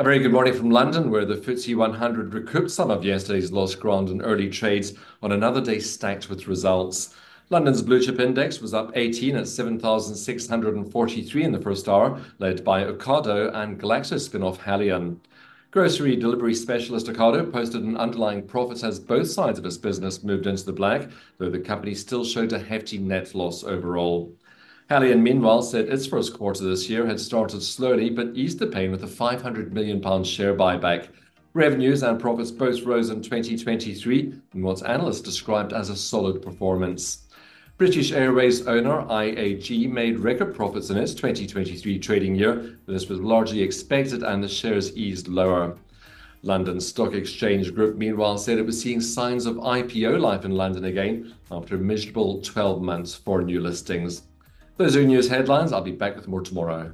A very good morning from London, where the FTSE 100 recouped some of yesterday's lost ground in early trades on another day stacked with results. London's blue chip index was up 18 at 7,643 in the first hour, led by Ocado and Glaxo spin-off Haleon. Grocery delivery specialist Ocado posted an underlying profit as both sides of its business moved into the black, though the company still showed a hefty net loss overall. Haleon, meanwhile, said its first quarter this year had started slowly but eased the pain with a 500 million pound share buyback. Revenues and profits both rose in 2023 in what analysts described as a solid performance. British Airways owner IAG made record profits in its 2023 trading year, this was largely expected and the shares eased lower. London Stock Exchange Group, meanwhile, said it was seeing signs of IPO life in London again after a miserable 12 months for new listings. Those are news headlines. I'll be back with more tomorrow.